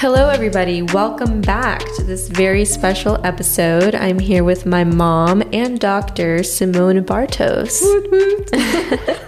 Hello, everybody. Welcome back to this very special episode. I'm here with my mom and doctor, Simona Bartos.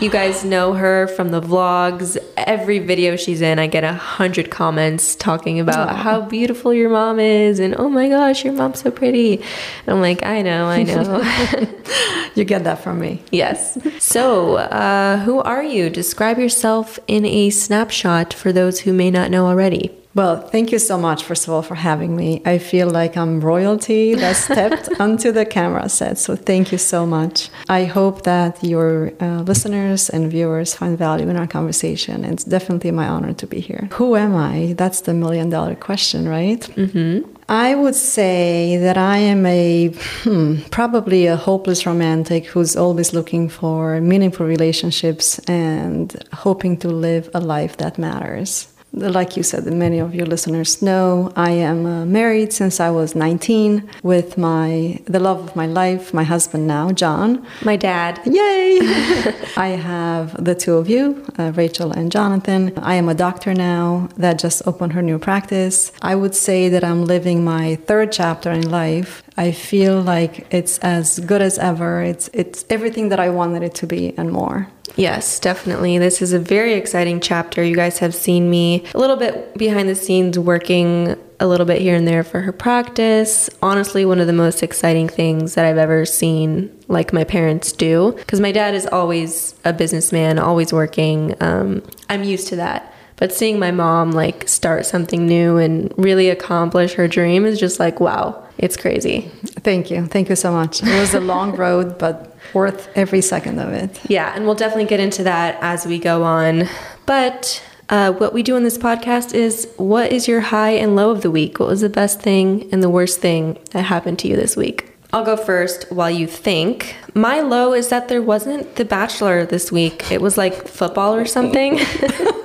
you guys know her from the vlogs. Every video she's in, I get a hundred comments talking about Aw. how beautiful your mom is and oh my gosh, your mom's so pretty. And I'm like, I know, I know. You get that from me. yes. So, uh, who are you? Describe yourself in a snapshot for those who may not know already. Well, thank you so much, first of all, for having me. I feel like I'm royalty that stepped onto the camera set. So thank you so much. I hope that your uh, listeners and viewers find value in our conversation. It's definitely my honor to be here. Who am I? That's the million dollar question, right? Mm-hmm. I would say that I am a hmm, probably a hopeless romantic who's always looking for meaningful relationships and hoping to live a life that matters. Like you said, many of your listeners know, I am uh, married since I was 19 with my the love of my life, my husband now, John. My dad. Yay! I have the two of you, uh, Rachel and Jonathan. I am a doctor now that just opened her new practice. I would say that I'm living my third chapter in life. I feel like it's as good as ever. It's it's everything that I wanted it to be and more. Yes, definitely. This is a very exciting chapter. You guys have seen me a little bit behind the scenes working a little bit here and there for her practice. Honestly, one of the most exciting things that I've ever seen, like my parents do, because my dad is always a businessman, always working. Um, I'm used to that. But seeing my mom like start something new and really accomplish her dream is just like, wow, it's crazy. Thank you. Thank you so much. It was a long road, but worth every second of it. Yeah, and we'll definitely get into that as we go on. But uh, what we do in this podcast is what is your high and low of the week? What was the best thing and the worst thing that happened to you this week? I'll go first while you think. My low is that there wasn't The Bachelor this week. It was like football or something.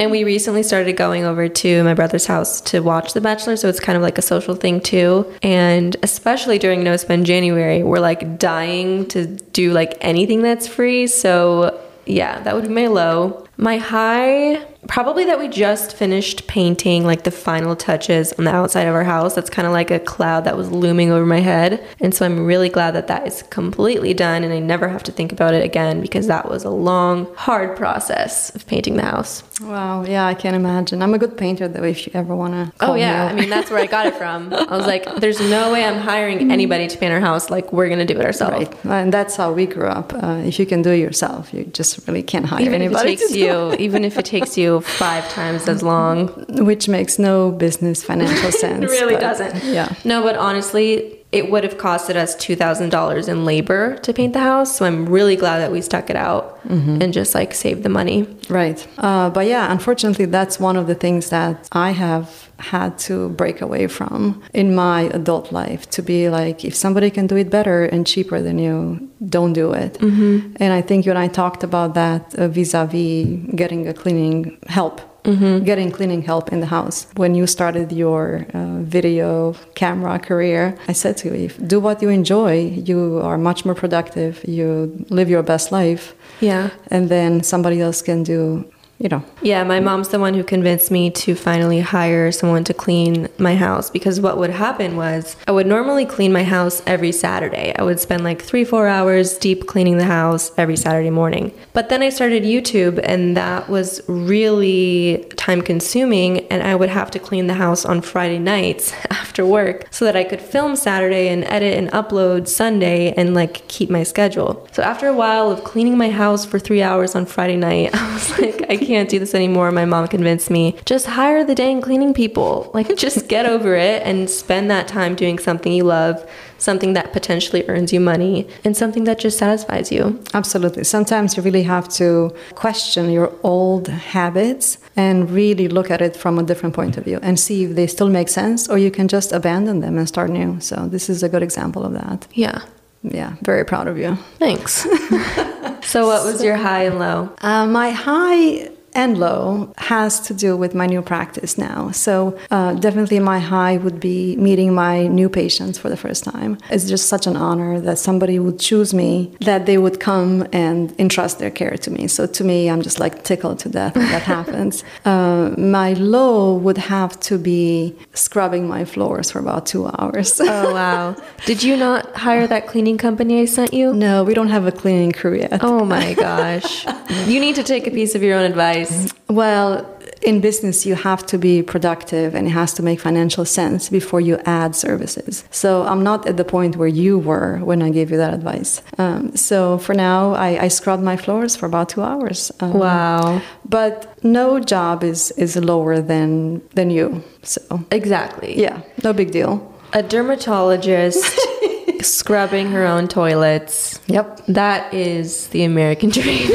And we recently started going over to my brother's house to watch The Bachelor, so it's kind of like a social thing too. And especially during No Spend January, we're like dying to do like anything that's free. So yeah, that would be my low. My high, probably that we just finished painting like the final touches on the outside of our house. That's kind of like a cloud that was looming over my head. And so I'm really glad that that is completely done and I never have to think about it again because that was a long, hard process of painting the house. Wow. Yeah, I can imagine. I'm a good painter, though, if you ever want to. Oh yeah, I mean that's where I got it from. I was like, "There's no way I'm hiring anybody to paint our house. Like we're gonna do it ourselves." Right, and that's how we grew up. Uh, if you can do it yourself, you just really can't hire Even anybody. to do you, even if it takes you five times as long, which makes no business financial sense. it really doesn't. Yeah. No, but honestly, it would have costed us two thousand dollars in labor to paint the house. So I'm really glad that we stuck it out and just like saved the money. Right. Uh, but yeah, unfortunately, that's one of the things that I have had to break away from in my adult life to be like, if somebody can do it better and cheaper than you, don't do it. Mm-hmm. And I think you and I talked about that vis a vis getting a cleaning help. Getting cleaning help in the house. When you started your uh, video camera career, I said to you, do what you enjoy, you are much more productive, you live your best life Yeah. and then somebody else can do you know Yeah, my mom's the one who convinced me to finally hire someone to clean my house because what would happen was I would normally clean my house every Saturday. I would spend like three, four hours deep cleaning the house every Saturday morning. But then I started YouTube and that was really time consuming and I would have to clean the house on Friday nights after work so that I could film Saturday and edit and upload Sunday and like keep my schedule. So after a while of cleaning my house for three hours on Friday night, I was like, I can't do this anymore. My mom convinced me, just hire the dang cleaning people. Like, just get over it and spend that time doing something you love, something that potentially earns you money, and something that just satisfies you. absolutely sometimes you really have to question your old habits and really look at it from a different point of view and see if they still make sense or you can just abandon them and start new so this is a good example of that Yeah. yeah very proud of you Thanks. so, what was your high and low? uh, my high and low has to do with my new practice now. So, uh, definitely my high would be meeting my new patients for the first time. It's just such an honor that somebody would choose me, that they would come and entrust their care to me. So, to me, I'm just like tickled to death when that happens. Uh, my low would have to be scrubbing my floors for about two hours. Oh, wow. Did you not hire that cleaning company I sent you? no, we don't have a cleaning crew yet. Oh my gosh. you need to take a piece of your own advice. Well, in business, you have to be productive and it has to make financial sense before you add services. So I'm not at the point where you were when I gave you that advice. Um, so for now, I, I scrubbed my floors for about two hours. Um, Wow. But no job is, is lower than, than you. So Exactly. yeah, no big deal. A dermatologist scrubbing her own toilets. Yep. That is the American dream.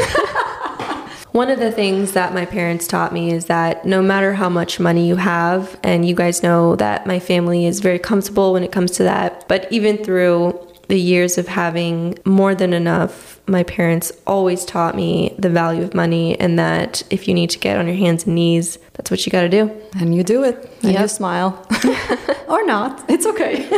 One of the things that my parents taught me is that no matter how much money you have, and you guys know that my family is very comfortable when it comes to that, but even through the years of having more than enough, my parents always taught me the value of money and that if you need to get on your hands and knees, that's what you got to do. And you do it and you smile. or not. It's okay.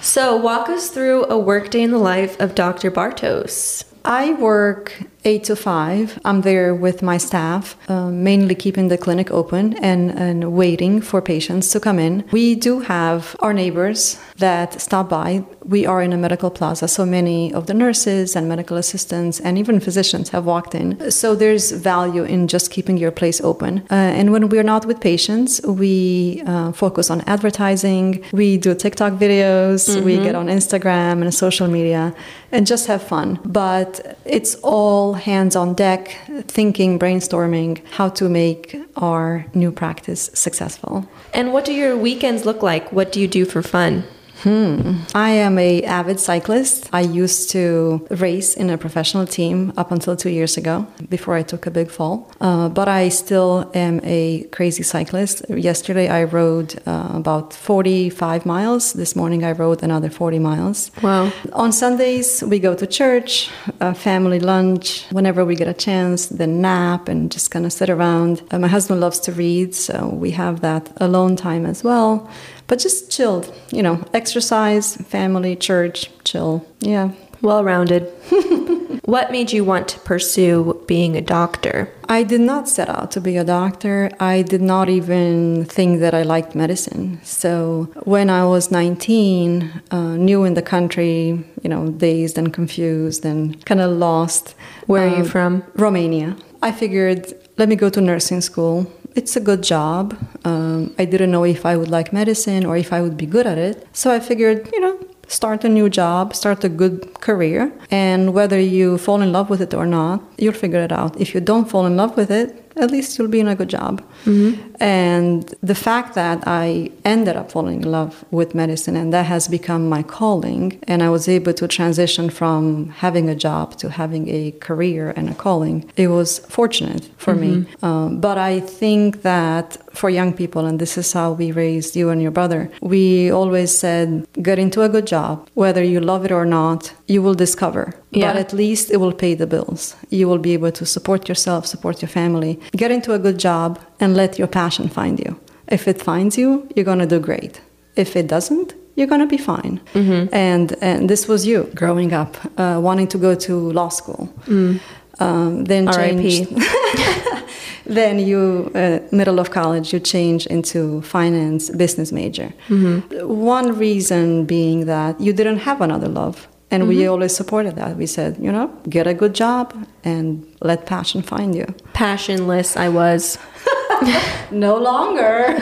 So, walk us through a workday in the life of Dr. Bartos. I work eight to five. I'm there with my staff, uh, mainly keeping the clinic open and, and waiting for patients to come in. We do have our neighbors that stop by. We are in a medical plaza, so many of the nurses and medical assistants and even physicians have walked in. So there's value in just keeping your place open. Uh, and when we're not with patients, we uh, focus on advertising. We do TikTok videos. We get on Instagram and social media and just have fun. But it's all hands on deck, thinking, brainstorming how to make our new practice successful. And what do your weekends look like? What do you do for fun? I am a avid cyclist. I used to race in a professional team up until two years ago before I took a big fall. Uh, but I still am a crazy cyclist. Yesterday I rode uh, about 45 miles. This morning I rode another 40 miles. Wow. On Sundays, we go to church, a family lunch, whenever we get a chance, then nap and just kind of sit around. Uh, my husband loves to read, so we have that alone time as well. But just chilled, you know, exercise, family, church, chill. Yeah. Well rounded. what made you want to pursue being a doctor? I did not set out to be a doctor. I did not even think that I liked medicine. So when I was 19, uh, new in the country, you know, dazed and confused and kind of lost. Where are you um, from? Romania. I figured, let me go to nursing school. It's a good job. Um, I didn't know if I would like medicine or if I would be good at it. So I figured, you know, start a new job, start a good career, and whether you fall in love with it or not, you'll figure it out. If you don't fall in love with it, at least you'll be in a good job. And the fact that I ended up falling in love with medicine and that has become my calling, and I was able to transition from having a job to having a career and a calling, it was fortunate for me. Um, but I think that for young people, and this is how we raised you and your brother, we always said, get into a good job. Whether you love it or not, you will discover. Yeah. But at least it will pay the bills. You will be able to support yourself, support your family. Get into a good job and let your passion find you. If it finds you, you're going to do great. If it doesn't, you're going to be fine. And, and this was you growing up, uh, wanting to go to law school. Um, then R.I.P.. changed. then you, uh, middle of college, you change into finance business major. One reason being that you didn't have another love. And we always supported that. We said, you know, get a good job and let passion find you. Passionless, I was. No longer.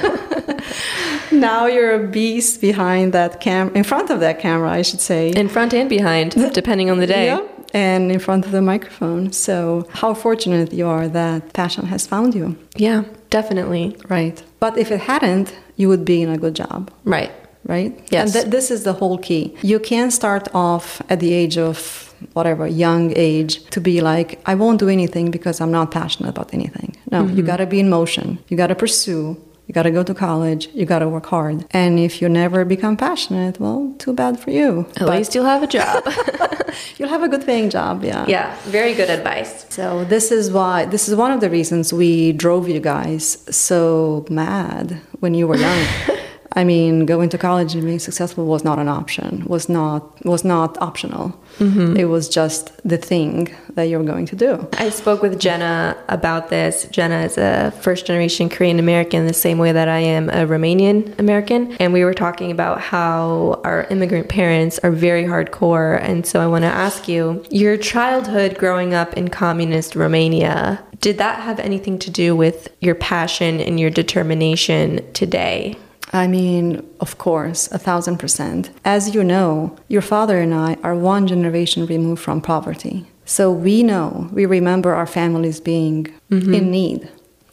now you're a beast behind that cam, in front of that camera, I should say. In front and behind, depending on the day. Yeah, and in front of the microphone. So, how fortunate you are that passion has found you. Yeah, definitely. Right. But if it hadn't, you would be in a good job. Right. Right? Yes. And th- this is the whole key. You can't start off at the age of whatever, young age, to be like, I won't do anything because I'm not passionate about anything. No, you mm-hmm. got to be in motion. You got to pursue. You got to go to college. You got to work hard. And if you never become passionate, well, too bad for you. At but least you'll have a job. you'll have a good paying job. Yeah. Yeah. Very good advice. So this is why this is one of the reasons we drove you guys so mad when you were young. I mean, going to college and being successful was not an option. was not was not optional. Mm-hmm. It was just the thing that you're going to do. I spoke with Jenna about this. Jenna is a first generation Korean American, the same way that I am a Romanian American, and we were talking about how our immigrant parents are very hardcore. And so I want to ask you, your childhood growing up in communist Romania, did that have anything to do with your passion and your determination today? I mean, of course, a thousand percent. As you know, your father and I are one generation removed from poverty. So we know, we remember our families being mm-hmm. in need,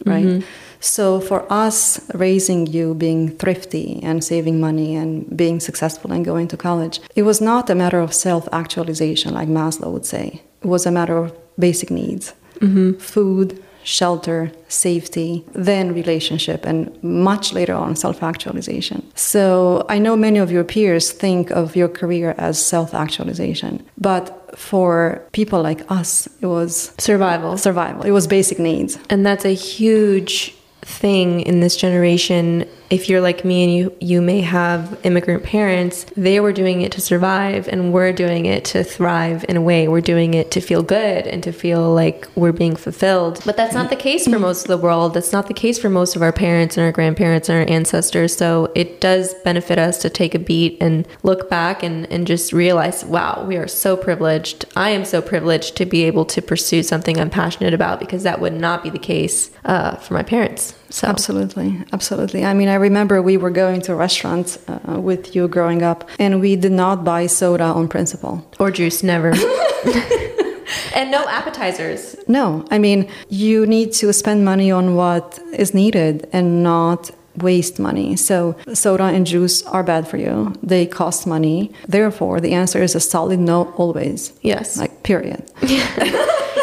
right? Mm-hmm. So for us, raising you, being thrifty and saving money and being successful and going to college, it was not a matter of self actualization, like Maslow would say. It was a matter of basic needs mm-hmm. food, shelter, safety, then relationship, and much later on self actualization. So I know many of your peers think of your career as self actualization, but for people like us, it was survival. Survival. It was basic needs. And that's a huge thing in this generation if you're like me and you you may have immigrant parents they were doing it to survive and we're doing it to thrive in a way. We're doing it to feel good and to feel like we're being fulfilled. But that's not the case for most of the world. That's not the case for most of our parents and our grandparents and our ancestors. So it does benefit us to take a beat and look back and and just realize wow we are so privileged. I am so privileged to be able to pursue something i'm passionate about because that would not be the case uh, for my parents so. Absolutely, absolutely. I mean, I remember we were going to restaurants uh, with you growing up, and we did not buy soda on principle or juice, never. and no appetizers. No, I mean, you need to spend money on what is needed and not waste money. So, soda and juice are bad for you. They cost money. Therefore, the answer is a solid no always. Yes. Like, period.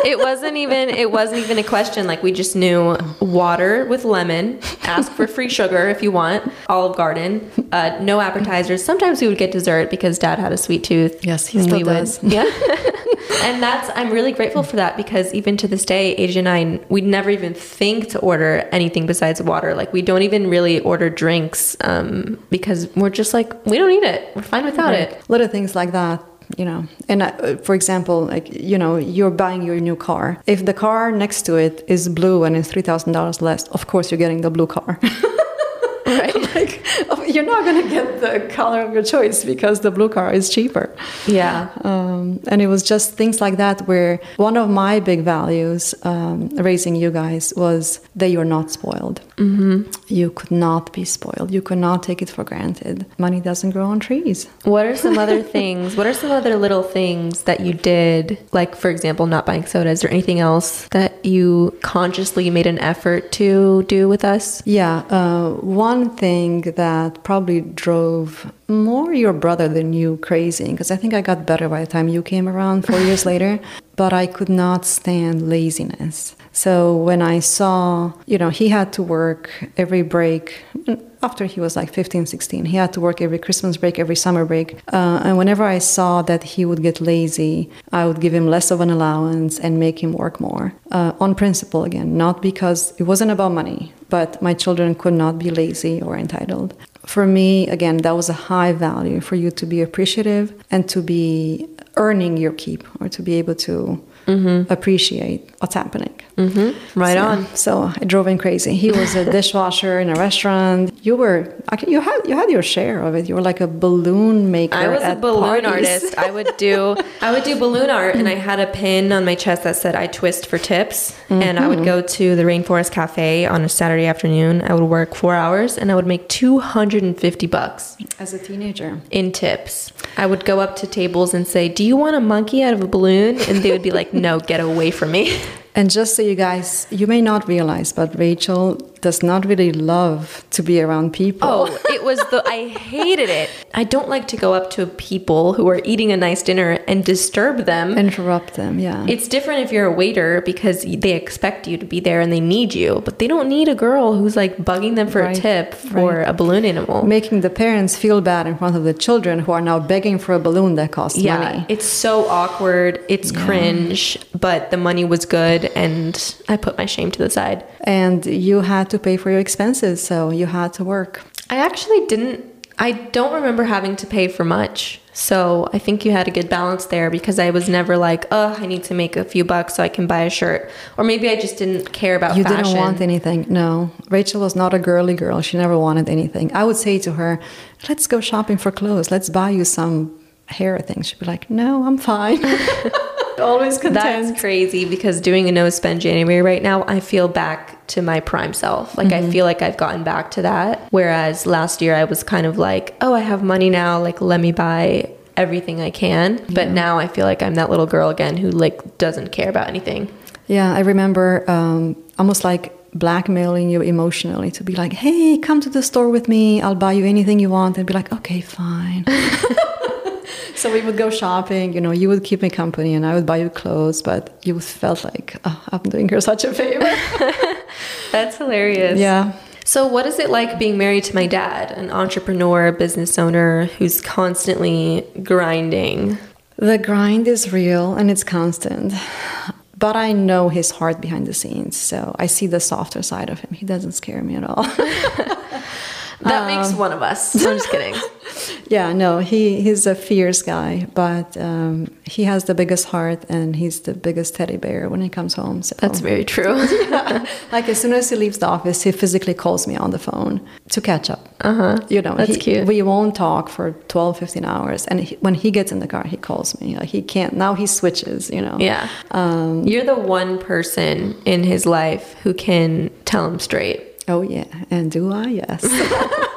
it wasn't even it wasn't even a question. Like we just knew water with lemon. Ask for free sugar if you want. Olive Garden. Uh, no appetizers. Sometimes we would get dessert because Dad had a sweet tooth. Yes, he still does. Would, yeah. and that's I'm really grateful for that because even to this day, Asia and I we'd never even think to order anything besides water. Like we don't even really order drinks um, because we're just like we don't need it. We're fine without right. it. Little things like that you know and uh, for example like you know you're buying your new car if the car next to it is blue and it's $3000 less of course you're getting the blue car right? like oh, you're not going to get the color of your choice because the blue car is cheaper. Yeah. Um, and it was just things like that where one of my big values um, raising you guys was that you're not spoiled. Mm-hmm. You could not be spoiled. You could not take it for granted. Money doesn't grow on trees. What are some other things? What are some other little things that you did? Like, for example, not buying sodas or anything else that you consciously made an effort to do with us? Yeah. Uh, one one thing that probably drove more your brother than you crazy, because I think I got better by the time you came around four years later, but I could not stand laziness. So when I saw, you know, he had to work every break after he was like 15, 16. He had to work every Christmas break, every summer break. Uh, and whenever I saw that he would get lazy, I would give him less of an allowance and make him work more. Uh, on principle, again, not because it wasn't about money, but my children could not be lazy or entitled. For me, again, that was a high value for you to be appreciative and to be earning your keep or to be able to mm-hmm. appreciate what's happening. Mm-hmm. Right so, on. So I drove him crazy. He was a dishwasher in a restaurant. You were you had you had your share of it. You were like a balloon maker. I was a balloon parties. artist. I would do I would do balloon art, and I had a pin on my chest that said "I twist for tips." Mm-hmm. And I would go to the Rainforest Cafe on a Saturday afternoon. I would work four hours, and I would make two hundred and fifty bucks as a teenager in tips. I would go up to tables and say, "Do you want a monkey out of a balloon?" And they would be like, "No, get away from me." And just so you guys, you may not realize, but Rachel does not really love to be around people. Oh, it was the I hated it. I don't like to go up to people who are eating a nice dinner and disturb them. Interrupt them, yeah. It's different if you're a waiter because they expect you to be there and they need you, but they don't need a girl who's like bugging them for Right, a tip for right. a balloon animal. Making the parents feel bad in front of the children who are now begging for a balloon that costs yeah, money. it's so awkward. It's Yeah. cringe, but the money was good and I put my shame to the side. And you had to pay for your expenses, so you had to work. I actually didn't. I don't remember having to pay for much. So I think you had a good balance there because I was never like, oh, I need to make a few bucks so I can buy a shirt. Or maybe I just didn't care about You fashion. didn't want anything. No. Rachel was not a girly girl. She never wanted anything. I would say to her, let's go shopping for clothes. Let's buy you some hair things. She'd be like, no, I'm fine. Always content. That's crazy because doing a no spend January right now, I feel back to my prime self. Like Mm-hmm. I feel like I've gotten back to that. Whereas last year I was kind of like, oh, I have money now. Like let me buy everything I can. But now I feel like I'm that little girl again who like doesn't care about anything. Yeah, I remember um, almost like blackmailing you emotionally to be like, hey, come to the store with me. I'll buy you anything you want. And be like, okay, fine. so we would go shopping. You know, you would keep me company and I would buy you clothes, but you felt like, oh, I'm doing her such a favor. That's hilarious. yeah. So, what is it like being married to my dad, an entrepreneur, business owner who's constantly grinding? The grind is real and it's constant. But I know his heart behind the scenes, so I see the softer side of him. He doesn't scare me at all. That makes Um, one of us. I'm just kidding. yeah, no, he, he's a fierce guy, but um, he has the biggest heart and he's the biggest teddy bear when he comes home. So That's very true. like as soon as he leaves the office, he physically calls me on the phone to catch up. Uh huh. You know, That's he- cute. We won't talk for 12, 15 hours. And he, when he gets in the car, he calls me. Like he can't, now he switches, you know. Yeah. Um, You're the one person in his life who can tell him straight. Oh, yeah. And do I? Yes.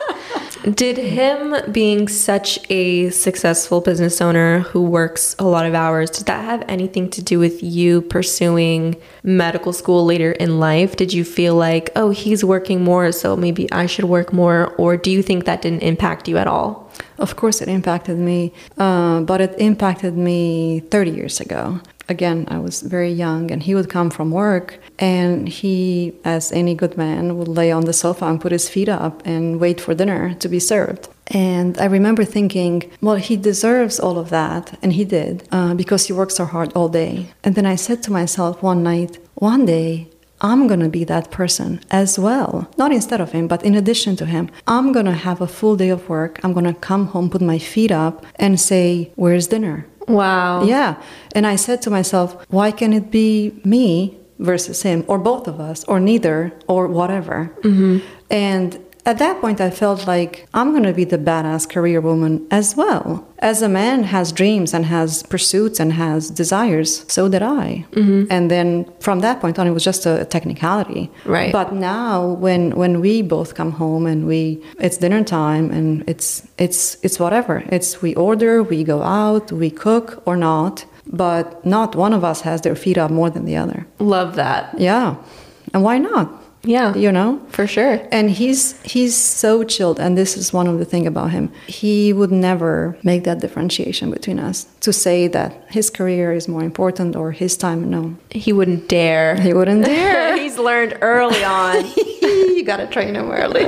Did him being such a successful business owner who works a lot of hours, did that have anything to do with you pursuing medical school later in life? Did you feel like, oh, he's working more, so maybe I should work more? Or do you think that didn't impact you at all? Of course, it impacted me, uh, but it impacted me 30 years ago. Again, I was very young, and he would come from work, and he, as any good man, would lay on the sofa and put his feet up and wait for dinner to be served. And I remember thinking, well, he deserves all of that, and he did, uh, because he works so hard all day. And then I said to myself one night, one day I'm going to be that person as well. Not instead of him, but in addition to him. I'm going to have a full day of work. I'm going to come home, put my feet up, and say, Where's dinner? Wow. Yeah. And I said to myself, Why can it be me versus him, or both of us, or neither, or whatever? Mm-hmm. And at that point, I felt like I'm going to be the badass career woman as well. As a man has dreams and has pursuits and has desires, so did I. Mm-hmm. And then from that point on, it was just a technicality. Right. But now, when when we both come home and we it's dinner time and it's it's it's whatever. It's we order, we go out, we cook or not. But not one of us has their feet up more than the other. Love that. Yeah. And why not? Yeah. You know? For sure. And he's he's so chilled, and this is one of the thing about him. He would never make that differentiation between us to say that his career is more important or his time. No, He wouldn't dare. he wouldn't dare. He's learned early on. you gotta train him early.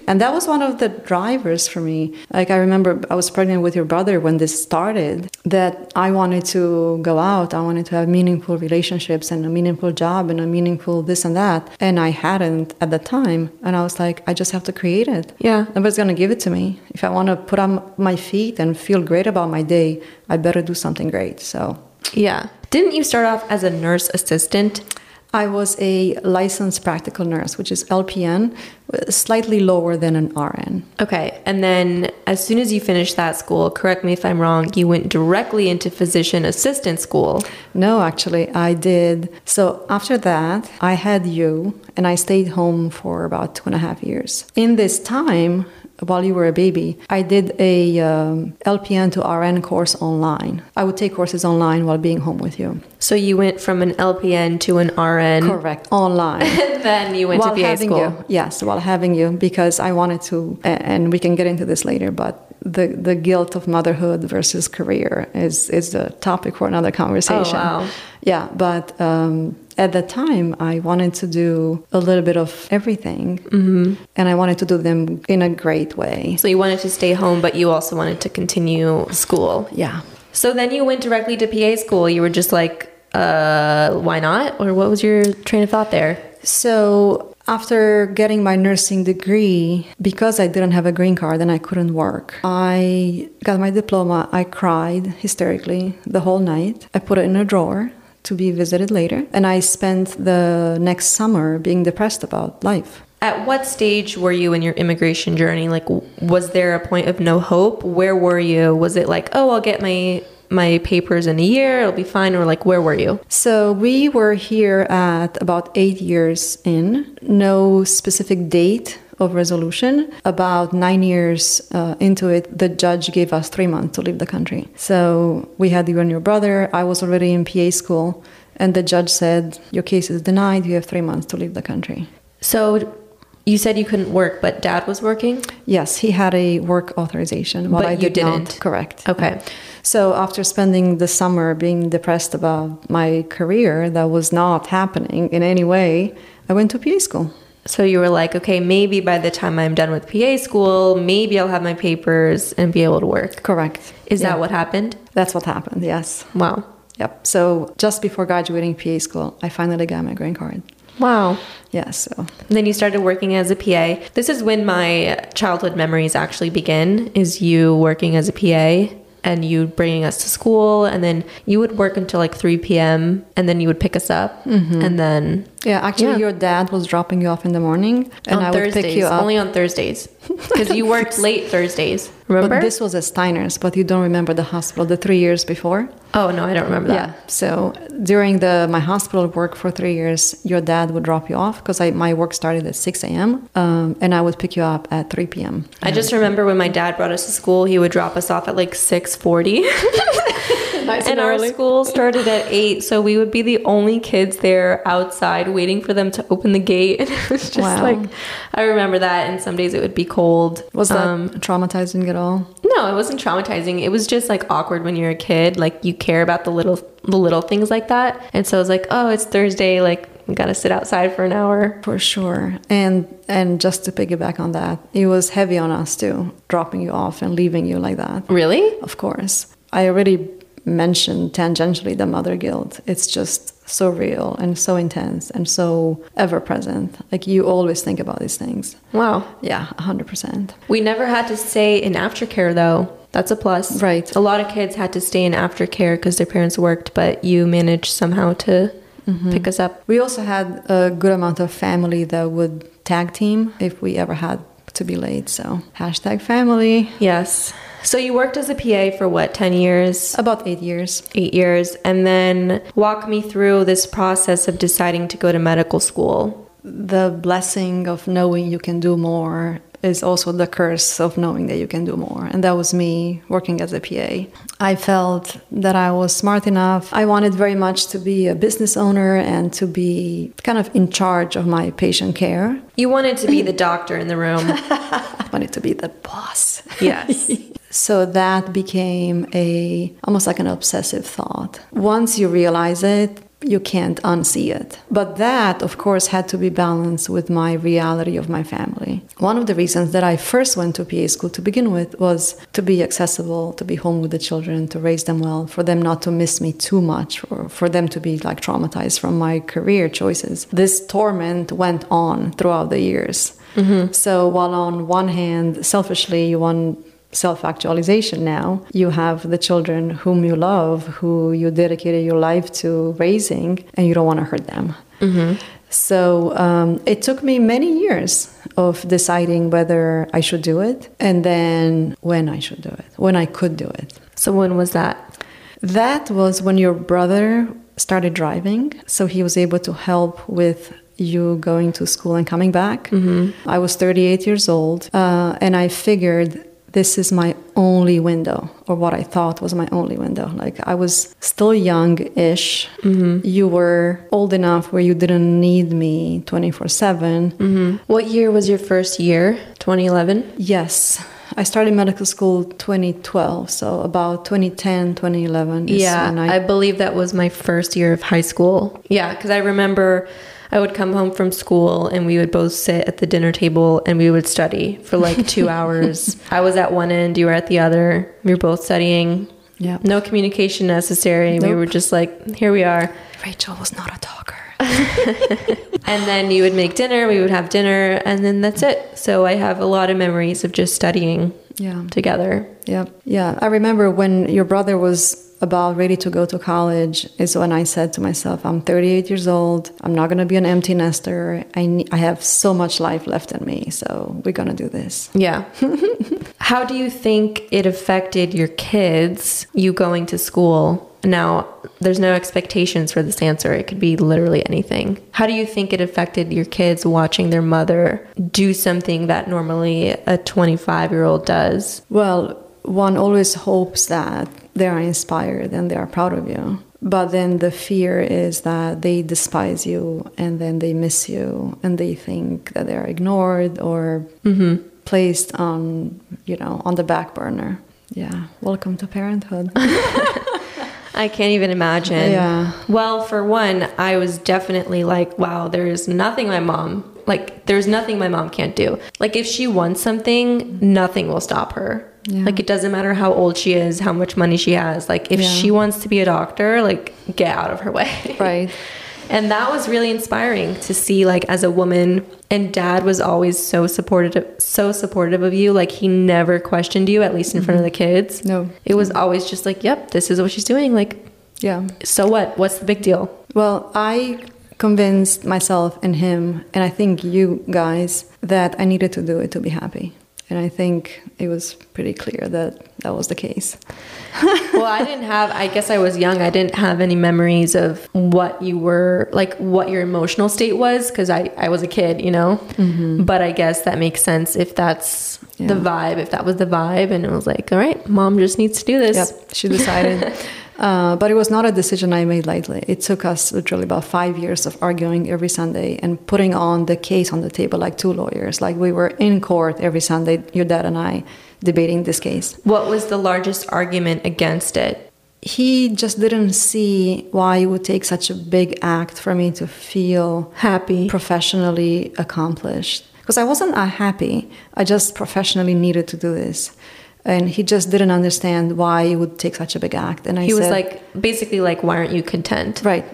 and that was one of the drivers for me. Like I remember I was pregnant with your brother when this started. That I wanted to go out. I wanted to have meaningful relationships and a meaningful job and a meaningful this and that. And I hadn't at the time. And I was like, I just have to create it. Yeah. Nobody's gonna give it to me. If I want to put on my feet and feel great about my day, I better do something great. So Yeah. Didn't you start off as a nurse assistant? I was a licensed practical nurse, which is LPN, slightly lower than an RN. Okay. And then as soon as you finished that school, correct me if I'm wrong, you went directly into physician assistant school. No, actually, I did. So after that, I had you, and I stayed home for about two and a half years. In this time, while you were a baby, I did a um, LPN to RN course online. I would take courses online while being home with you. So you went from an LPN to an RN. Correct. Online. and then you went while to PA having school. you. Yes, while having you, because I wanted to, and we can get into this later, but the, the guilt of motherhood versus career is, is a topic for another conversation. Oh, wow. Yeah, but um, at the time, I wanted to do a little bit of everything, mm-hmm. and I wanted to do them in a great way. So you wanted to stay home, but you also wanted to continue school. Yeah. So then you went directly to PA school. You were just like, uh, why not? Or what was your train of thought there? So after getting my nursing degree, because I didn't have a green card and I couldn't work, I got my diploma. I cried hysterically the whole night. I put it in a drawer to be visited later. And I spent the next summer being depressed about life. At what stage were you in your immigration journey? Like, was there a point of no hope? Where were you? Was it like, oh, I'll get my my papers in a year, it'll be fine, or like, where were you? So we were here at about eight years in, no specific date of resolution. About nine years uh, into it, the judge gave us three months to leave the country. So we had you and your brother. I was already in PA school, and the judge said, Your case is denied. You have three months to leave the country. So you said you couldn't work, but dad was working. Yes, he had a work authorization. But I you did not. didn't. Correct. Okay. So after spending the summer being depressed about my career that was not happening in any way, I went to PA school. So you were like, okay, maybe by the time I'm done with PA school, maybe I'll have my papers and be able to work. Correct. Is Yeah. that what happened? That's what happened, yes. Wow. Yep. So just before graduating PA school, I finally got my green card. Wow. Yeah, so And then you started working as a PA. This is when my childhood memories actually begin is you working as a PA and you bringing us to school and then you would work until like 3 p.m. and then you would pick us up mm-hmm. and then yeah, actually Yeah. your dad was dropping you off in the morning and on I would Thursdays, pick you up. only on Thursdays because you worked late Thursdays. Remember? But this was at Steiner's, but you don't remember the hospital the three years before? oh no, I don't remember that. Yeah. So during the my hospital work for three years, your dad would drop you off because my work started at 6 a.m. Um, and I would pick you up at 3 p.m. I just remember when my dad brought us to school, he would drop us off at like 6:40. Nice and our school started at 8, so we would be the only kids there outside waiting for them to open the gate. And it was just Wow. like I remember that and some days it would be cold. Was that um traumatizing at all? no, it wasn't traumatizing. It was just like awkward when you're a kid, like you care about the little the little things like that. And so I was like, "Oh, it's Thursday, like we got to sit outside for an hour." For sure. And and just to piggyback on that, it was heavy on us too, dropping you off and leaving you like that. Really? Of course. I already mentioned tangentially the mother guilt. It's just so real and so intense and so ever present. Like you always think about these things. Wow. Yeah, 100%. We never had to stay in aftercare though. That's a plus. Right. A lot of kids had to stay in aftercare because their parents worked, but you managed somehow to mm-hmm. pick us up. We also had a good amount of family that would tag team if we ever had to be late. So hashtag family. Yes. So you worked as a PA for what, 10 years? About eight years. Eight years. And then walk me through this process of deciding to go to medical school. The blessing of knowing you can do more is also the curse of knowing that you can do more. And that was me working as a PA. I felt that I was smart enough. I wanted very much to be a business owner and to be kind of in charge of my patient care. You wanted to be the doctor in the room. I wanted to be the boss. Yes. So that became a almost like an obsessive thought. Once you realize it, you can't unsee it. But that, of course, had to be balanced with my reality of my family. One of the reasons that I first went to PA school to begin with was to be accessible, to be home with the children, to raise them well, for them not to miss me too much, or for them to be like traumatized from my career choices. This torment went on throughout the years. Mm-hmm. So while on one hand, selfishly, you want self actualization now. You have the children whom you love, who you dedicated your life to raising, and you don't want to hurt them. So um, it took me many years of deciding whether I should do it and then when I should do it, when I could do it. so when was that? That was when your brother started driving, so he was able to help with you going to school and coming back. I was 38 years old, uh, and I figured this is my only window, or what I thought was my only window. Like I was still young ish. Mm-hmm. You were old enough where you didn't need me 24 7. Mm-hmm. What year was your first year? 2011? Yes. I started medical school 2012, so about 2010, 2011 is Yeah, when I, I, believe that was my first year of high school. Yeah, because I remember I would come home from school and we would both sit at the dinner table and we would study for like two hours. I was at one end, you were at the other. We were both studying. Yeah. No communication necessary. We were just like, here we are. Rachel was not a talker. And then you would make dinner, we would have dinner, and then that's it. So I have a lot of memories of just studying Yeah. together. Yeah. Yeah. I remember when your brother was about ready to go to college is when I said to myself, I'm 38 years old. I'm not going to be an empty nester. I, ne- I have so much life left in me. So we're going to do this. Yeah. How do you think it affected your kids, you going to school? Now, there's no expectations for this answer. It could be literally anything. How do you think it affected your kids watching their mother do something that normally a 25 year old does? Well, one always hopes that they are inspired and they are proud of you. But then the fear is that they despise you and then they miss you and they think that they are ignored or mm-hmm. placed on, you know, on the back burner. Yeah. Welcome to parenthood. I can't even imagine. Yeah. Well, for one, I was definitely like, wow, there's nothing my mom, like, there's nothing my mom can't do. Like, if she wants something, nothing will stop her. Yeah. Like, it doesn't matter how old she is, how much money she has. Like, if Yeah. she wants to be a doctor, like, get out of her way. right. And that was really inspiring to see, like, as a woman. And dad was always so supportive, so supportive of you. Like, he never questioned you, at least in front of mm-hmm. the kids. No. It was always just like, yep, this is what she's doing. Like, Yeah. so what? What's the big deal? Well, I convinced myself and him, and I think you guys, that I needed to do it to be happy. And I think it was pretty clear that that was the case. well, I didn't have, I guess I was young. I didn't have any memories of what you were, like what your emotional state was, because I, I was a kid, you know? But I guess that makes sense if that's the vibe, if that was the vibe. And it was like, all right, mom just needs to do this. Yep, she decided. uh, but it was not a decision I made lightly. It took us literally about five years of arguing every Sunday and putting on the case on the table like two lawyers. Like we were in court every Sunday, your dad and I, debating this case. What was the largest argument against it? He just didn't see why it would take such a big act for me to feel Happy. professionally accomplished because I wasn't unhappy. I just professionally needed to do this, and he just didn't understand why it would take such a big act. And I he was like, basically, like, why aren't you content? "Right,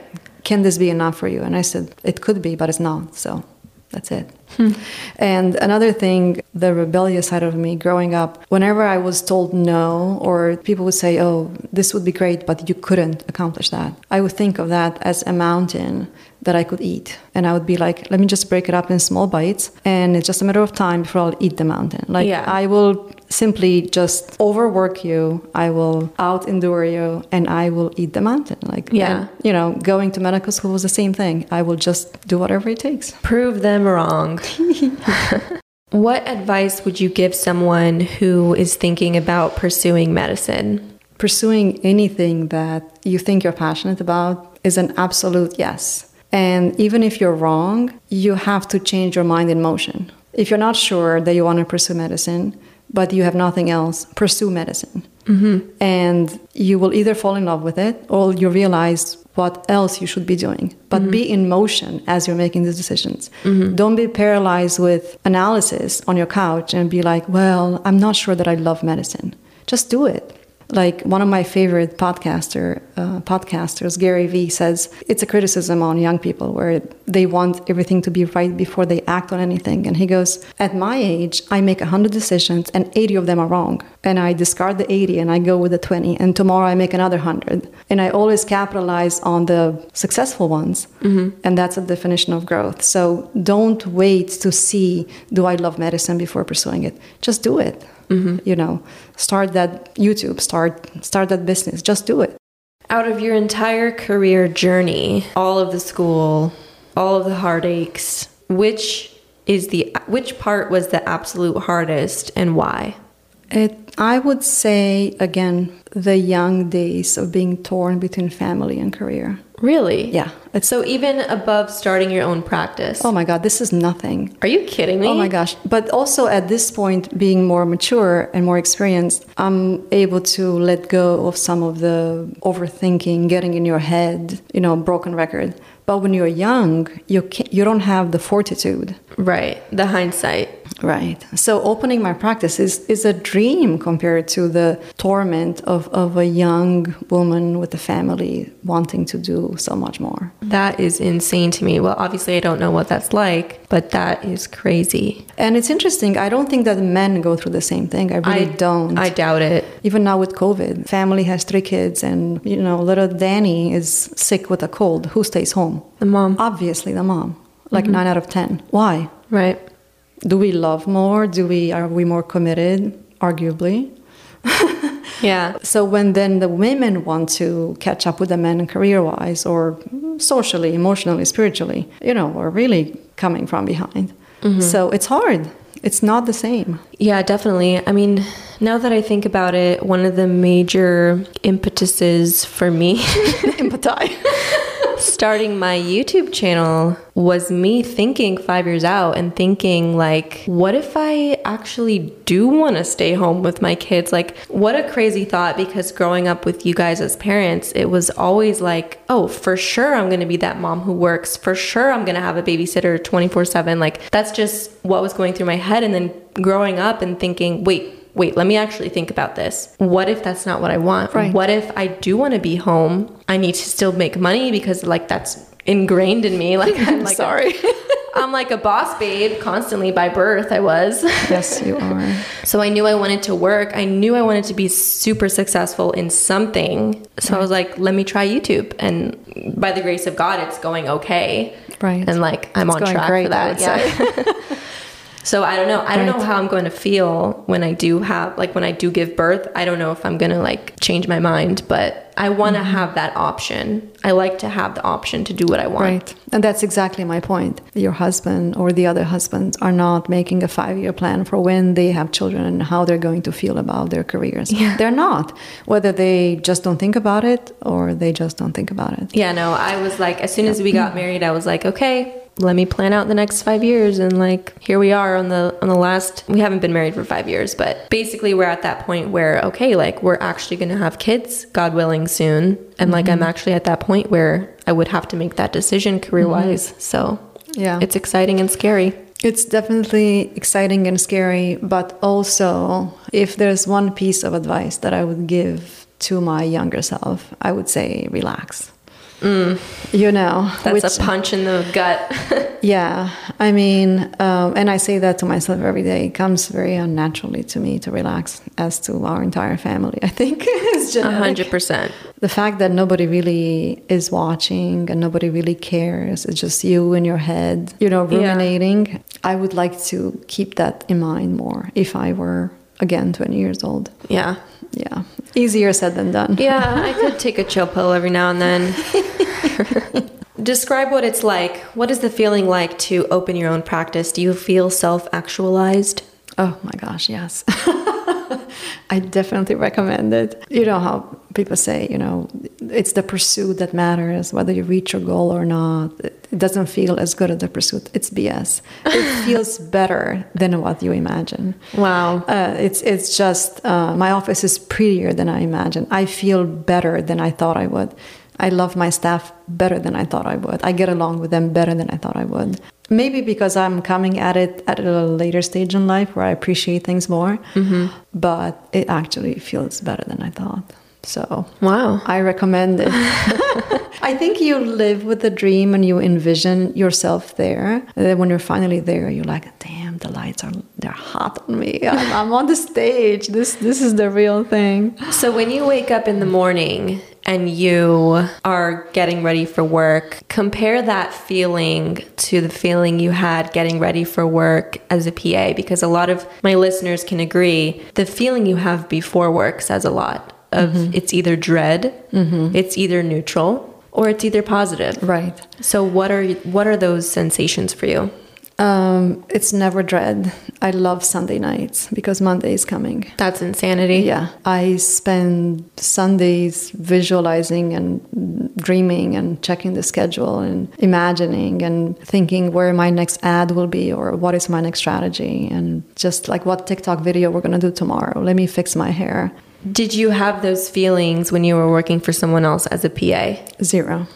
can this be enough for you?" And I said, "It could be, but it's not." So that's it. And another thing, the rebellious side of me growing up, whenever I was told no, or people would say, Oh, this would be great, but you couldn't accomplish that, I would think of that as a mountain that I could eat. And I would be like, Let me just break it up in small bites. And it's just a matter of time before I'll eat the mountain. Like, Yeah. I will simply just overwork you, I will out endure you, and I will eat the mountain. Like, Yeah. and, you know, going to medical school was the same thing. I will just do whatever it takes. Prove them wrong. what advice would you give someone who is thinking about pursuing medicine? pursuing anything that you think you're passionate about is an absolute yes. And even if you're wrong, you have to change your mind in motion. If you're not sure that you want to pursue medicine, but you have nothing else, pursue medicine. Mm-hmm. And you will either fall in love with it or you realize what else you should be doing. But mm-hmm. be in motion as you're making these decisions. Mm-hmm. Don't be paralyzed with analysis on your couch and be like, well, I'm not sure that I love medicine. Just do it. Like one of my favorite podcaster uh, podcasters, Gary Vee, says it's a criticism on young people where they want everything to be right before they act on anything. And he goes, "At my age, I make hundred decisions and eighty of them are wrong, and I discard the eighty and I go with the twenty, and tomorrow I make another hundred, and I always capitalize on the successful ones, and that's a definition of growth. So don't wait to see do I love medicine before pursuing it. Just do it." Mm-hmm. you know start that youtube start start that business just do it Out of your entire career journey, all of the school, all of the heartaches, which is the which part was the absolute hardest and why? It, I would say again, the young days of being torn between family and career. Really? Yeah. So even above starting your own practice. oh my god, this is nothing. Are you kidding me? Oh my gosh. But also at this point, being more mature and more experienced, I'm able to let go of some of the overthinking, getting in your head, you know, broken record. But when you're young, you you don't have the fortitude. Right. The hindsight. Right. So opening my practice is, is a dream compared to the torment of, of a young woman with a family wanting to do so much more. That is insane to me. Well, obviously I don't know what that's like, but that is crazy. And it's interesting. I don't think that men go through the same thing. I really I don't. I doubt it. Even now with COVID, family has three kids, and you know, little Danny is sick with a cold. Who stays home? The mom. Obviously, the mom. Like mm-hmm. nine out of ten. Why? Right. Do we love more? Do we are we more committed? Arguably. Yeah. So when then the women want to catch up with the men career-wise, or socially, emotionally, spiritually, you know, we're really coming from behind. Mm-hmm. So it's hard. It's not the same. Yeah, definitely. I mean, now that I think about it, one of the major impetuses for me Empathize. starting my YouTube channel was me thinking five years out and thinking, like, what if I actually do want to stay home with my kids? Like, what a crazy thought because growing up with you guys as parents, it was always like, oh, for sure I'm going to be that mom who works. For sure I'm going to have a babysitter 24 7. Like, that's just what was going through my head. And then growing up and thinking, wait, wait, let me actually think about this. What if that's not what I want? Right. What if I do want to be home? I need to still make money because like that's ingrained in me. Like I'm like Sorry. I'm like a boss babe constantly by birth I was. yes, you are. So I knew I wanted to work. I knew I wanted to be super successful in something. So I was like, let me try YouTube. And by the grace of God, it's going okay. Right. And like I'm It's on track great, for that. Yeah. So I don't know. I don't know how I'm going to feel when I do have like when I do give birth. I don't know if I'm going to like change my mind, but I want to Mm-hmm. have that option. I like to have the option to do what I want. Right. And that's exactly my point. Your husband or the other husbands are not making a five year plan for when they have children and how they're going to feel about their careers. Yeah. They're not. Whether they just don't think about it or they just don't think about it. Yeah, no, I was like, as soon as we got married, I was like, okay, let me plan out the next five years, and like, here we are on the on the last. We haven't been married for five years, but basically, we're at that point where okay, like, we're actually gonna have kids, God willing, soon, and like, I'm mm-hmm. actually at that point where I would have to make that decision career wise. Mm-hmm. So Yeah. it's exciting and scary. It's definitely exciting and scary, but also, if there's one piece of advice that I would give to my younger self, I would say relax. You know, Mm. That's which- a punch in the gut. Yeah, I mean, um, and I say that to myself every day. It comes very unnaturally to me to relax, as to our entire family. I think it's A hundred percent. The fact that nobody really is watching and nobody really cares, it's just you in your head, you know, Yeah. ruminating. I would like to keep that in mind more if I were, again, 20 years old. Yeah. Yeah, easier said than done. Yeah, I could take a chill pill every now and then. Describe what it's like. What is the feeling like to open your own practice? Do you feel self actualized? Oh my gosh, yes. I definitely recommend it. You know how people say, you know, it's the pursuit that matters, whether you reach your goal or not. It doesn't feel as good as the pursuit. It's BS. It feels better than what you imagine. Wow. Uh, it's it's just uh, my office is prettier than I imagined. I feel better than I thought I would. I love my staff better than I thought I would. I get along with them better than I thought I would. Maybe because I'm coming at it at a later stage in life where I appreciate things more, mm-hmm. but it actually feels better than I thought. So Wow. I recommend it. I think you live with the dream and you envision yourself there. And then when you're finally there, you're like, damn, the lights are they're hot on me. I'm, I'm on the stage. This this is the real thing. So when you wake up in the morning and you are getting ready for work, compare that feeling to the feeling you had getting ready for work as a PA because a lot of my listeners can agree the feeling you have before work says a lot of it's either dread, it's either neutral, or it's either positive. Right. So what are what are those sensations for you? Um, it's never dread. I love Sunday nights because Monday is coming. That's insanity. Yeah, I spend Sundays visualizing and dreaming and checking the schedule and imagining and thinking where my next ad will be or what is my next strategy and just like what TikTok video we're gonna do tomorrow. Let me fix my hair. Did you have those feelings when you were working for someone else as a PA? Zero.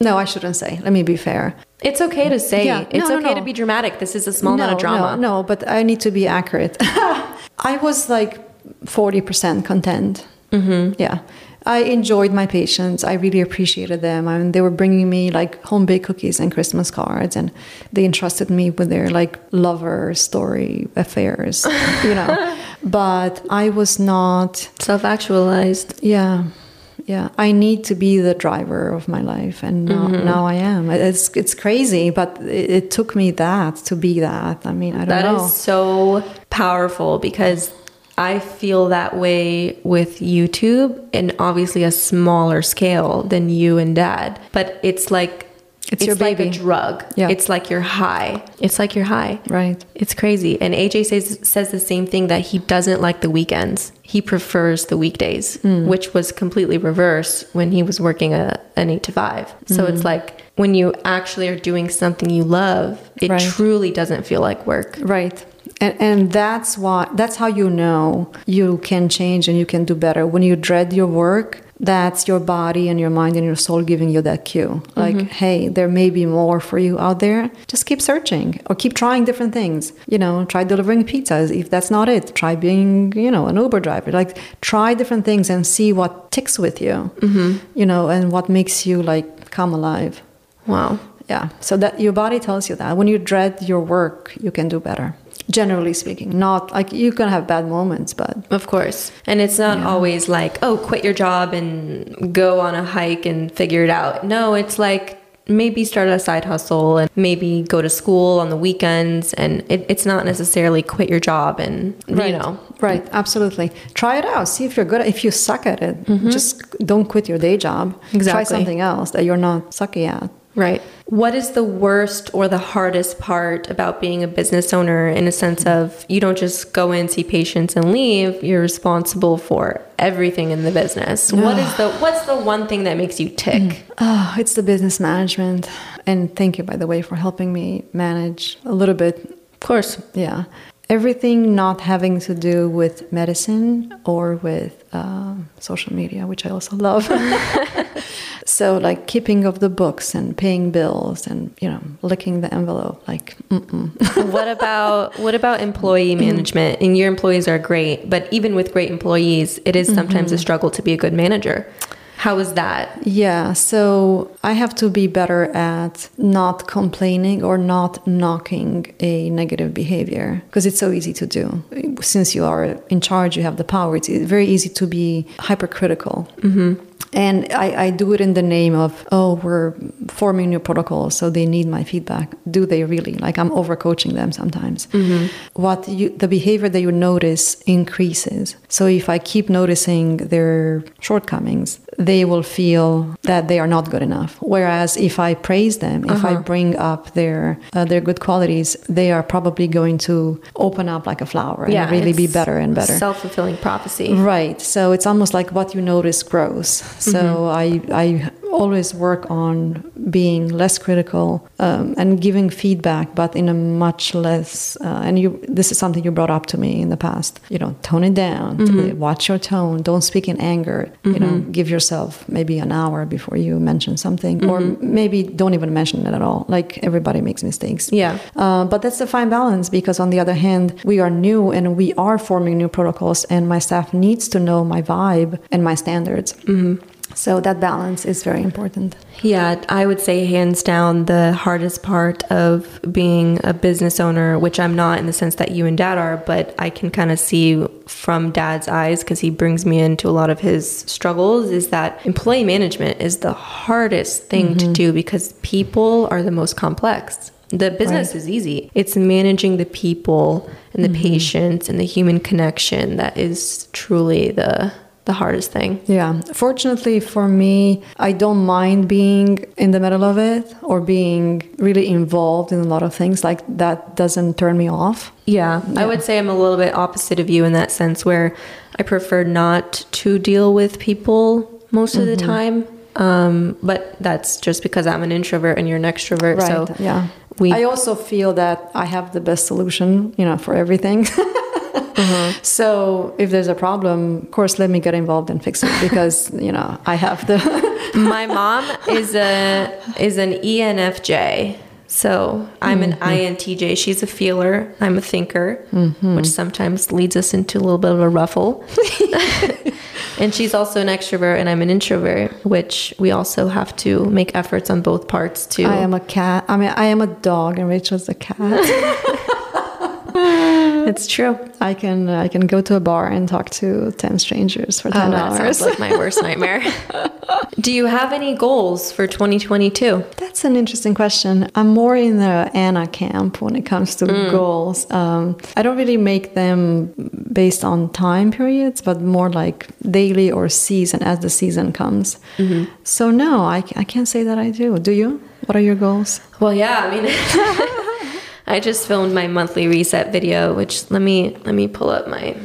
No, I shouldn't say. Let me be fair. It's okay to say. Yeah, it's no, okay no. to be dramatic. This is a small no, amount of drama. No, no, but I need to be accurate. I was like 40% content. Mm-hmm. Yeah. I enjoyed my patients. I really appreciated them. I mean, they were bringing me like home baked cookies and Christmas cards, and they entrusted me with their like lover story affairs, you know. but I was not Self-actualized. yeah yeah i need to be the driver of my life and now, Mm-hmm. now i am it's it's crazy but it, it took me that to be that i mean i don't That is know so powerful because I feel that way with YouTube and obviously a smaller scale than you and dad. But it's like It's your like baby. a drug. Yeah. It's like you're high. It's like you're high. right It's crazy. And AJ says says the same thing that he doesn't like the weekends. He prefers the weekdays, Hmm. which was completely reverse when he was working a, an 8 to 5. So it's Hmm. like when you actually are doing something you love, it Right. truly doesn't feel like work. right and, and that's why that's how you know you can change and you can do better when you dread your work that's your body and your mind and your soul giving you that cue. Mm-hmm. Like hey there may be more for you out there. Just keep searching or keep trying different things. You know try delivering pizzas. If that's not it try being you know an uber driver. Like try different things and see what ticks with you mm-hmm. you know and what makes you like come alive. Wow. yeah. So that your body tells you that. When you dread your work, you can do better. Generally speaking, not like you can have bad moments, but Of course. And it's not always like, oh, quit your job and go on a hike and figure it out. No, it's like maybe start a side hustle and maybe go to school on the weekends. And it, it's not necessarily quit your job and, you know, right, absolutely. Try it out. See if you're good. If you suck at it, just don't quit your day job. exactly. Try Mm-hmm. Something else that you're not sucky at. Right. What is the worst or the hardest part about being a business owner in a sense of you don't just go in, see patients and leave, you're responsible for everything in the business. What is the what's the one thing that makes you tick? Oh, it's the business management. And thank you, by the way, for helping me manage a little bit Of course. Yeah. Everything not having to do with medicine or with um, social media, which I also love. so, like keeping of the books and paying bills and, you know, licking the envelope, like, what about what about employee management? And your employees are great, but even with great employees, it is sometimes a struggle to be a good manager. How is that? Yeah, so I have to be better at not complaining or not knocking a negative behavior because it's so easy to do. Since you are in charge, you have the power. It's very easy to be hypercritical. Mm-hmm. And I, I do it in the name of, oh, we're forming new protocols, so they need my feedback. Do they really? Like I'm overcoaching them sometimes. What you, the behavior that you notice increases. So if I keep noticing their shortcomings, they will feel that they are not good enough. Whereas if I praise them, if I bring up their uh, their good qualities, they are probably going to open up like a flower and really be better and better. Self fulfilling prophecy. Right. So it's almost like what you notice grows. So I I always work on being less critical um, and giving feedback, but in a much less. Uh, and you, this is something you brought up to me in the past. You know, tone it down. Watch your tone. Don't speak in anger. You know, give yourself maybe an hour before you mention something, or maybe don't even mention it at all. Like everybody makes mistakes. Yeah. Uh, but that's the fine balance because, on the other hand, we are new and we are forming new protocols, and my staff needs to know my vibe and my standards. So that balance is very important. Yeah, I would say hands down the hardest part of being a business owner, which I'm not in the sense that you and dad are, but I can kind of see from dad's eyes because he brings me into a lot of his struggles is that employee management is the hardest thing to mm-hmm. do because people are the most complex. The business is easy. It's managing the people and the mm-hmm. patients and the human connection that is truly the the hardest thing. Yeah. Fortunately for me, I don't mind being in the middle of it or being really involved in a lot of things. Like that doesn't turn me off. Yeah, I would say I'm a little bit opposite of you in that sense where I prefer not to deal with people most of the time. Um, but that's just because I'm an introvert and you're an extrovert. So yeah. we I also feel that I have the best solution, you know, for everything. Mm-hmm. So if there's a problem, of course, let me get involved and fix it because you know I have the. my mom is a is an ENFJ. So I'm an mm-hmm. INTJ. She's a feeler. I'm a thinker, mm-hmm. which sometimes leads us into a little bit of a ruffle. and she's also an extrovert, and I'm an introvert, which we also have to make efforts on both parts to. I am a cat. I mean, I am a dog, and Rachel's a cat. It's true. I can uh, I can go to a bar and talk to ten strangers for Oh, ten that hours. sounds like my worst nightmare. Do you have any goals for 2022? That's an interesting question. I'm more in the Anna camp when it comes to mm. goals. Um, I don't really make them based on time periods, but more like daily or season as the season comes. Mm-hmm. So, no, I, I can't say that I do. Do you? What are your goals? Well, yeah, I mean, I just filmed my monthly reset video, which let me let me pull up my.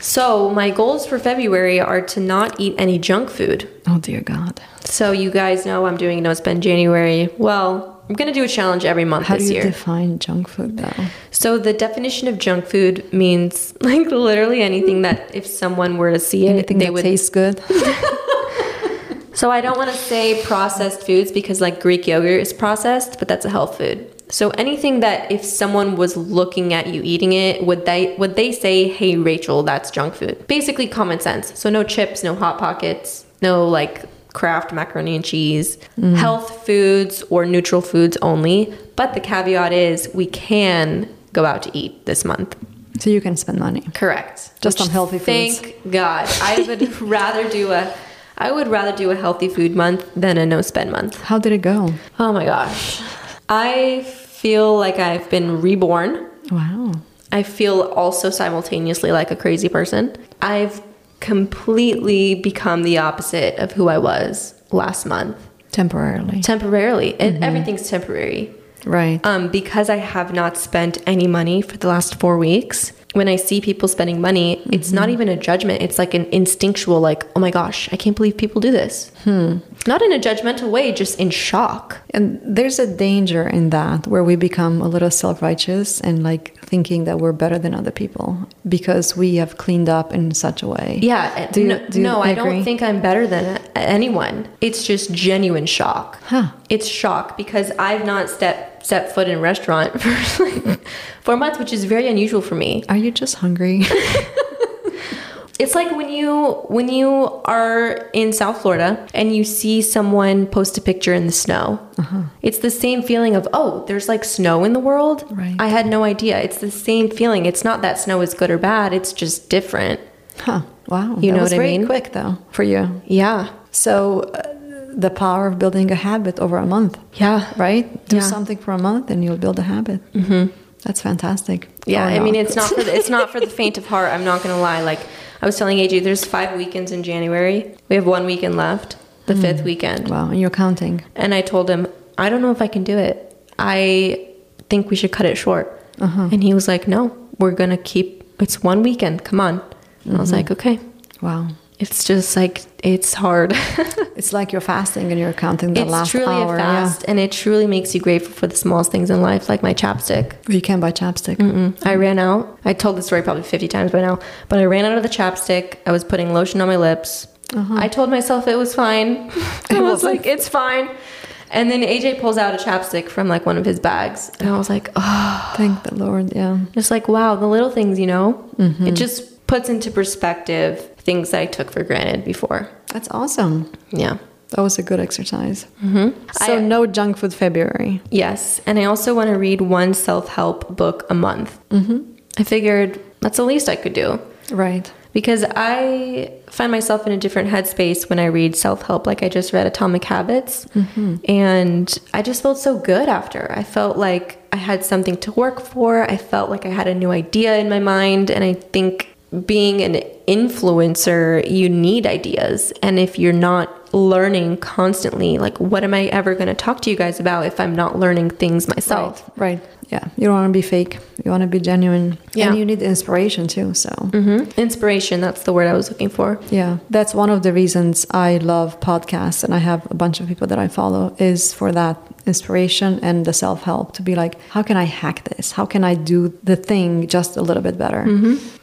So my goals for February are to not eat any junk food. Oh, dear God. So you guys know I'm doing No Spend January. Well, I'm gonna do a challenge every month How do this you year. define junk food, though? so the definition of junk food means like literally anything that if someone were to see it, Anything they that would taste good? So I don't want to say processed foods because like Greek yogurt is processed, but that's a health food. So anything that if someone was looking at you eating it, would they would they say, "Hey Rachel, that's junk food?" Basically common sense. So no chips, no hot pockets, no like Kraft macaroni and cheese, mm-hmm. health foods or neutral foods only. But the caveat is we can go out to eat this month. so you can spend money. Correct. Just Which, on healthy foods. Thank God. I would rather do a I would rather do a healthy food month than a no spend month. How did it go? Oh my gosh. I feel like I've been reborn. Wow. I feel also simultaneously like a crazy person. I've completely become the opposite of who I was last month. Temporarily. Temporarily. And everything's temporary. Right. Um, because I have not spent any money for the last four weeks, when I see people spending money, it's not even a judgment. It's like an instinctual, like, oh my gosh, I can't believe people do this. Hmm. Not in a judgmental way, just in shock. And there's a danger in that where we become a little self righteous and like thinking that we're better than other people because we have cleaned up in such a way. Yeah. Do you- no, do you no I don't think I'm better than anyone. It's just genuine shock. Huh. It's shock because I've not stepped set foot in a restaurant for like four months, which is very unusual for me. Are you just hungry? It's like when you when you are in South Florida and you see someone post a picture in the snow. Uh-huh. It's the same feeling of oh, there's like snow in the world. Right. I had no idea. It's the same feeling. It's not that snow is good or bad. It's just different. huh. Wow. You that know was what I very mean? quick though for you. Yeah. So uh, the power of building a habit over a month, Yeah. right? Do Yeah. something for a month and you'll build a habit. Mm-hmm. That's fantastic. Yeah, I mean it's not for the, it's not for the faint of heart. I'm not gonna lie. Like I was telling AJ, there's five weekends in January. We have one weekend left, the fifth weekend. wow, and you're counting. And I told him, I don't know if I can do it. I think we should cut it short. Uh-huh. And he was like, No, we're gonna keep. It's one weekend. Come on. And I was like, Okay. Wow. It's just like it's hard. It's like you're fasting and you're counting the it's last truly hour. a fast, and it truly makes you grateful for the smallest things in life, like my chapstick. Yeah. You can't buy chapstick. Mm, I ran out. I told the story probably 50 times by now, but I ran out of the chapstick. I was putting lotion on my lips. I told myself it was fine. I It was like, it's fine. And then AJ pulls out a chapstick from like one of his bags. And I was like, oh, Thank the Lord. Yeah. just like, wow, the little things, you know? It just puts into perspective things that I took for granted before. That's awesome. Yeah. That was a good exercise. Mm-hmm. So I- no junk food February. Yes. And I also want to read one self help book a month. Mm-hmm. I figured that's the least I could do. Right. because I find myself in a different headspace when I read self help. Like I just read Atomic Habits, and I just felt so good after. I felt like I had something to work for. I felt like I had a new idea in my mind, and I think being an influencer, you need ideas. And if you're not learning constantly, like, what am I ever going to talk to you guys about if I'm not learning things myself? Right. Yeah. You don't want to be fake. You want to be genuine. Yeah. And you need inspiration too. So, hmm Inspiration, that's the word I was looking for. yeah, that's one of the reasons I love podcasts and I have a bunch of people that I follow is for that inspiration and the self help to be like, how can I hack this? How can I do the thing just a little bit better?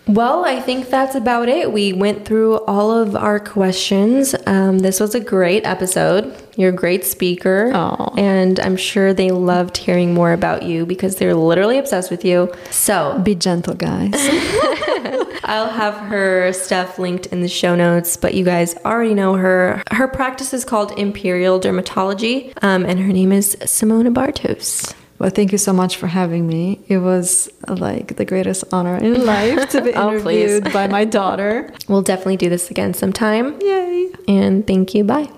Well, I think that's about it. We went through all of our questions. Um, this was a great episode. You're a great speaker. Aw. And I'm sure they loved hearing more about you because they're literally obsessed with you. So Be gentle, guys. I'll have her stuff linked in the show notes, but you guys already know her. Her practice is called Imperial Dermatology, um, and her name is Simona Bartos. well, thank you so much for having me. It was like the greatest honor in life to be Oh, interviewed by my daughter. We'll definitely do this again sometime. Yay. And thank you. Bye.